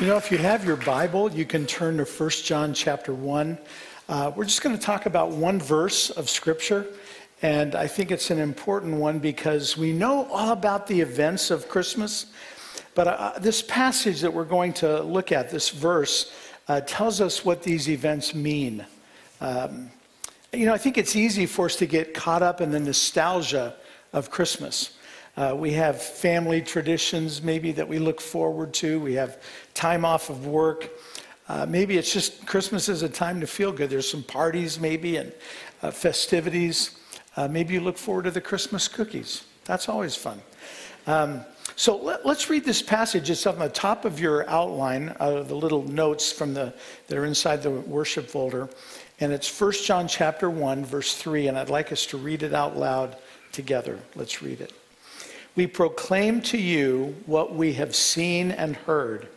You know, if you have your Bible, you can turn to 1 John chapter 1. Uh, we're just going to talk about one verse of Scripture, and I think it's an important one because we know all about the events of Christmas, but uh, this passage that we're going to look at, this verse, uh, tells us what these events mean. Um, you know, I think it's easy for us to get caught up in the nostalgia of Christmas. Uh, we have family traditions maybe that we look forward to. We have time off of work. Uh, maybe it's just Christmas is a time to feel good. There's some parties maybe and uh, festivities. Uh, maybe you look forward to the Christmas cookies. That's always fun. Um, so let, us read this passage. It's on the top of your outline, uh, the little notes from the that are inside the worship folder, and it's 1 John chapter 1, verse 3, and I'd like us to read it out loud together. Let's read it. We proclaim to you what we have seen and heard,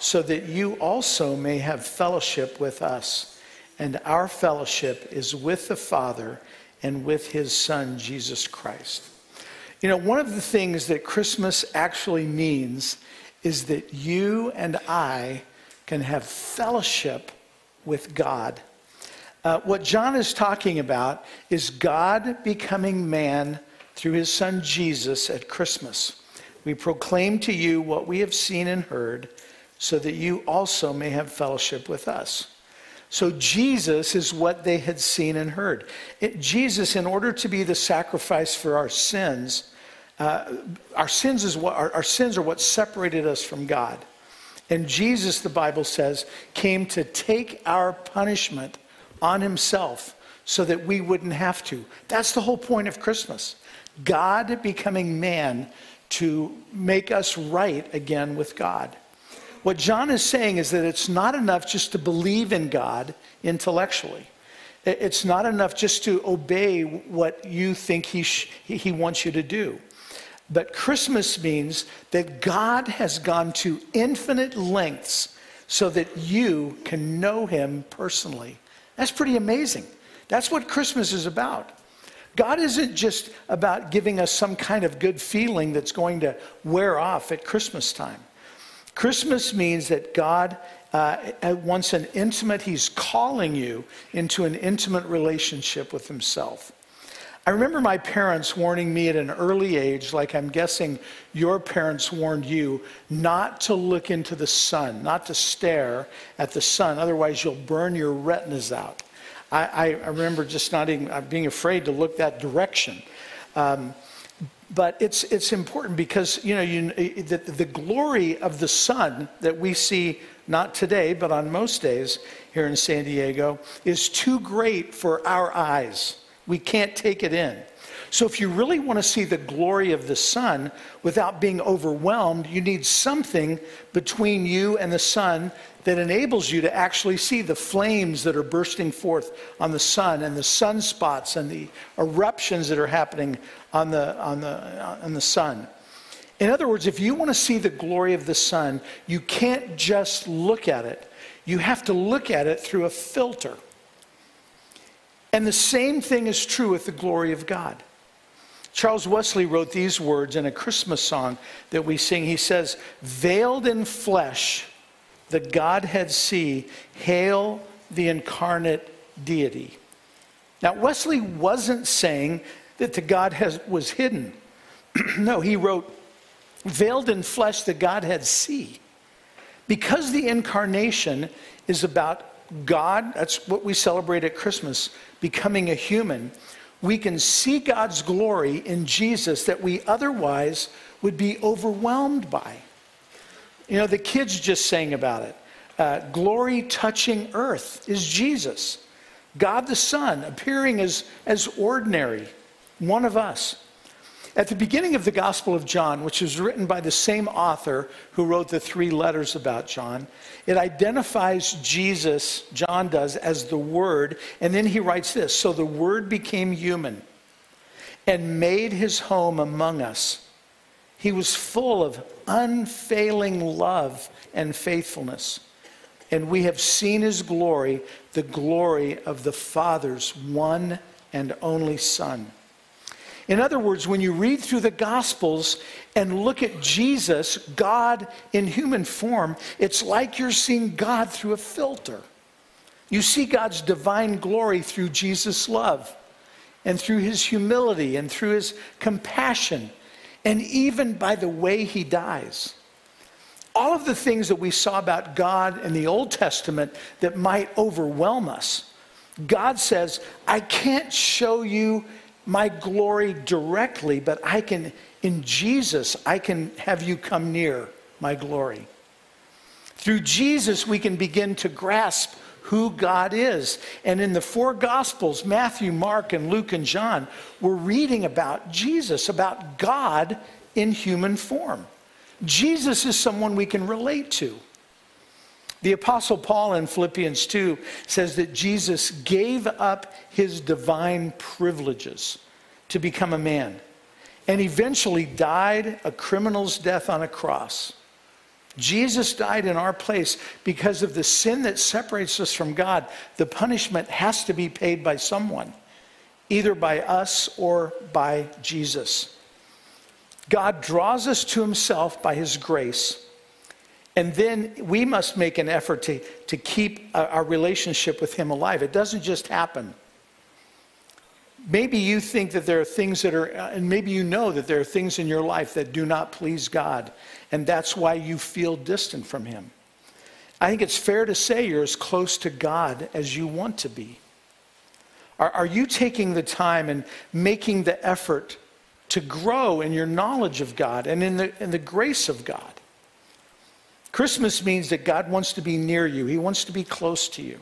so that you also may have fellowship with us. And our fellowship is with the Father and with his Son, Jesus Christ. You know, one of the things that Christmas actually means is that you and I can have fellowship with God. Uh, what John is talking about is God becoming man through his son Jesus at Christmas. We proclaim to you what we have seen and heard, so that you also may have fellowship with us. So, Jesus is what they had seen and heard. It, Jesus, in order to be the sacrifice for our sins, uh, our sins is what our, our sins are what separated us from God. And Jesus, the Bible says, came to take our punishment on himself so that we wouldn't have to. That's the whole point of Christmas. God becoming man to make us right again with God. What John is saying is that it's not enough just to believe in God intellectually. It's not enough just to obey what you think he, sh- he wants you to do. But Christmas means that God has gone to infinite lengths so that you can know him personally. That's pretty amazing. That's what Christmas is about. God isn't just about giving us some kind of good feeling that's going to wear off at Christmas time. Christmas means that God uh, wants an intimate, He's calling you into an intimate relationship with Himself. I remember my parents warning me at an early age, like I'm guessing your parents warned you, not to look into the sun, not to stare at the sun, otherwise, you'll burn your retinas out. I, I remember just not even uh, being afraid to look that direction. Um, but it's, it's important because you know you, the, the glory of the sun that we see not today but on most days here in san diego is too great for our eyes we can't take it in so if you really want to see the glory of the sun without being overwhelmed you need something between you and the sun that enables you to actually see the flames that are bursting forth on the sun and the sunspots and the eruptions that are happening on the, on the, on the sun. In other words, if you want to see the glory of the sun, you can't just look at it. You have to look at it through a filter. And the same thing is true with the glory of God. Charles Wesley wrote these words in a Christmas song that we sing. He says, Veiled in flesh, the Godhead see, hail the incarnate deity. Now, Wesley wasn't saying that the Godhead was hidden. no, he wrote, veiled in flesh, the Godhead see. Because the incarnation is about God, that's what we celebrate at Christmas, becoming a human, we can see God's glory in Jesus that we otherwise would be overwhelmed by. You know, the kids just sang about it. Uh, glory touching earth is Jesus. God the Son appearing as, as ordinary, one of us. At the beginning of the Gospel of John, which was written by the same author who wrote the three letters about John, it identifies Jesus, John does, as the Word, and then he writes this So the Word became human and made his home among us. He was full of unfailing love and faithfulness. And we have seen his glory, the glory of the Father's one and only Son. In other words, when you read through the Gospels and look at Jesus, God in human form, it's like you're seeing God through a filter. You see God's divine glory through Jesus' love and through his humility and through his compassion and even by the way he dies. All of the things that we saw about God in the Old Testament that might overwhelm us, God says, I can't show you my glory directly, but I can, in Jesus, I can have you come near my glory. Through Jesus, we can begin to grasp who God is. And in the four Gospels, Matthew, Mark, and Luke, and John, we're reading about Jesus, about God in human form. Jesus is someone we can relate to. The Apostle Paul in Philippians 2 says that Jesus gave up his divine privileges to become a man and eventually died a criminal's death on a cross. Jesus died in our place because of the sin that separates us from God. The punishment has to be paid by someone, either by us or by Jesus. God draws us to himself by his grace. And then we must make an effort to, to keep our relationship with him alive. It doesn't just happen. Maybe you think that there are things that are, uh, and maybe you know that there are things in your life that do not please God and that's why you feel distant from Him. I think it's fair to say you're as close to God as you want to be. Are, are you taking the time and making the effort to grow in your knowledge of God and in the, in the grace of God? Christmas means that God wants to be near you, He wants to be close to you.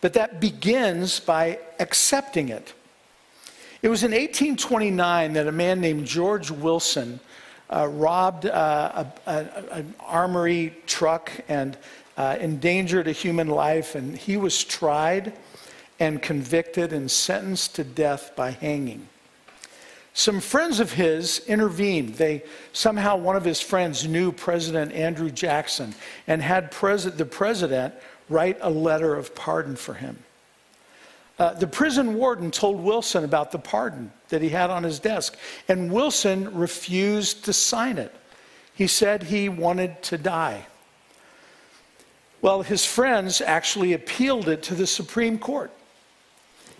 But that begins by accepting it. It was in 1829 that a man named George Wilson uh, robbed uh, a, a, an armory truck and uh, endangered a human life, and he was tried and convicted and sentenced to death by hanging. Some friends of his intervened. They somehow one of his friends knew President Andrew Jackson and had pres- the president write a letter of pardon for him. Uh, the prison warden told Wilson about the pardon that he had on his desk, and Wilson refused to sign it. He said he wanted to die. Well, his friends actually appealed it to the Supreme Court.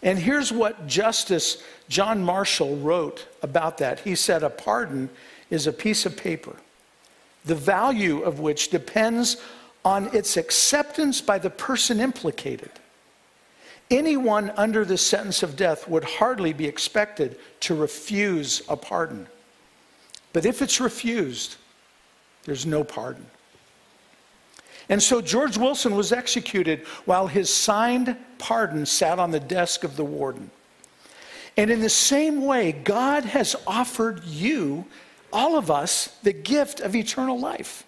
And here's what Justice John Marshall wrote about that. He said, A pardon is a piece of paper, the value of which depends on its acceptance by the person implicated. Anyone under the sentence of death would hardly be expected to refuse a pardon. But if it's refused, there's no pardon. And so George Wilson was executed while his signed pardon sat on the desk of the warden. And in the same way, God has offered you, all of us, the gift of eternal life.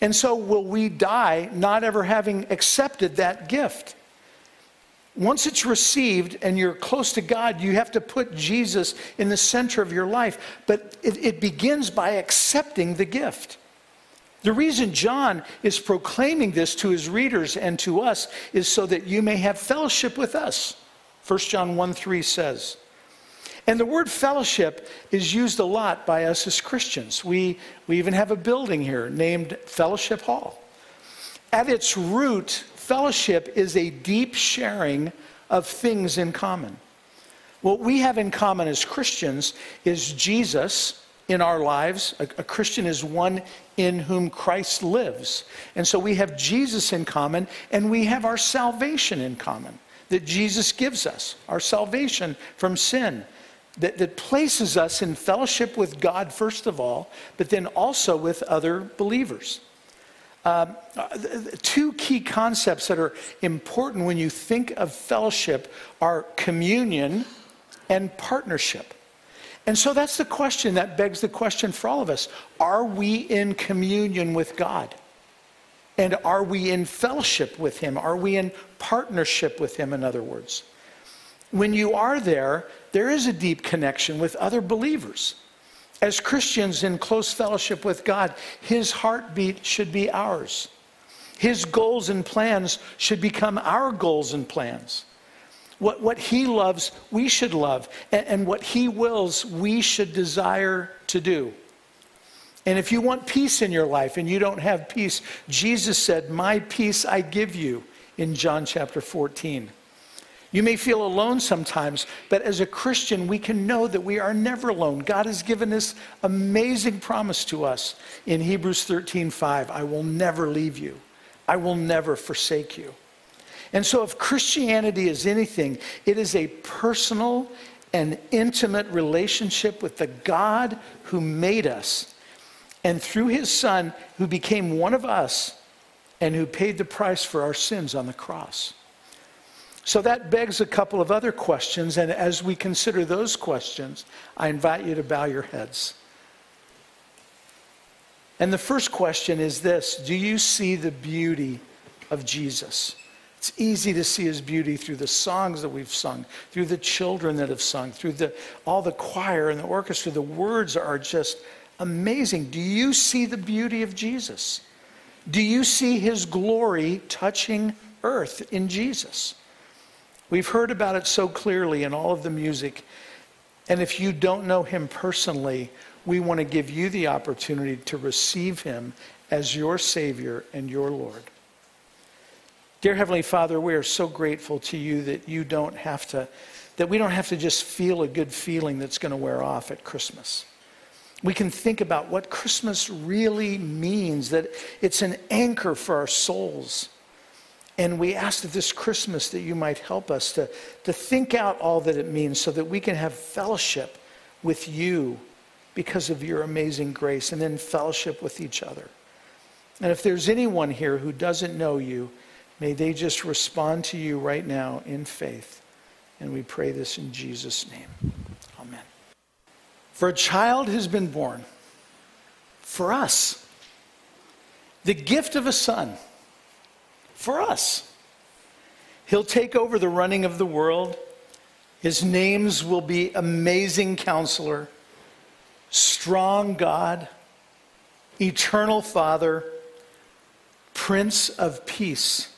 And so, will we die not ever having accepted that gift? Once it's received and you're close to God, you have to put Jesus in the center of your life. But it, it, begins by accepting the gift. The reason John is proclaiming this to his readers and to us is so that you may have fellowship with us. 1 John 1 3 says. And the word fellowship is used a lot by us as Christians. We, we even have a building here named Fellowship Hall. At its root, Fellowship is a deep sharing of things in common. What we have in common as Christians is Jesus in our lives. A, a, Christian is one in whom Christ lives. And so we have Jesus in common, and we have our salvation in common that Jesus gives us, our salvation from sin. That, that places us in fellowship with God, first of all, but then also with other believers. Um, two key concepts that are important when you think of fellowship are communion and partnership. And so that's the question that begs the question for all of us Are we in communion with God? And are we in fellowship with Him? Are we in partnership with Him, in other words? When you are there, there is a deep connection with other believers. As Christians in close fellowship with God, His heartbeat should be ours. His goals and plans should become our goals and plans. What, what he loves, we should love. And, and what he wills, we should desire to do. And if you want peace in your life and you don't have peace, Jesus said, My peace I give you in John chapter 14. You may feel alone sometimes, but as a Christian, we can know that we are never alone. God has given this amazing promise to us in Hebrews 13 5. I will never leave you, I will never forsake you. And so, if Christianity is anything, it is a personal and intimate relationship with the God who made us and through his Son, who became one of us and who paid the price for our sins on the cross. So that begs a couple of other questions, and as we consider those questions, I invite you to bow your heads. And the first question is this Do you see the beauty of Jesus? It's easy to see his beauty through the songs that we've sung, through the children that have sung, through the, all the choir and the orchestra. The words are just amazing. Do you see the beauty of Jesus? Do you see his glory touching earth in Jesus? We've heard about it so clearly in all of the music. And if you don't know him personally, we want to give you the opportunity to receive him as your Savior and your Lord. Dear Heavenly Father, we are so grateful to you that you don't have to, that we don't have to just feel a good feeling that's going to wear off at Christmas. We can think about what Christmas really means, that it's an anchor for our souls. And we ask that this Christmas that you might help us to, to think out all that it means so that we can have fellowship with you because of your amazing grace and then fellowship with each other. And if there's anyone here who doesn't know you, May they just respond to you right now in faith. And we pray this in Jesus' name. Amen. For a child has been born for us, the gift of a son for us. He'll take over the running of the world. His names will be Amazing Counselor, Strong God, Eternal Father, Prince of Peace.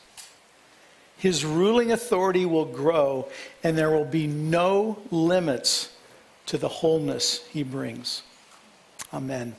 His ruling authority will grow, and there will be no limits to the wholeness he brings. Amen.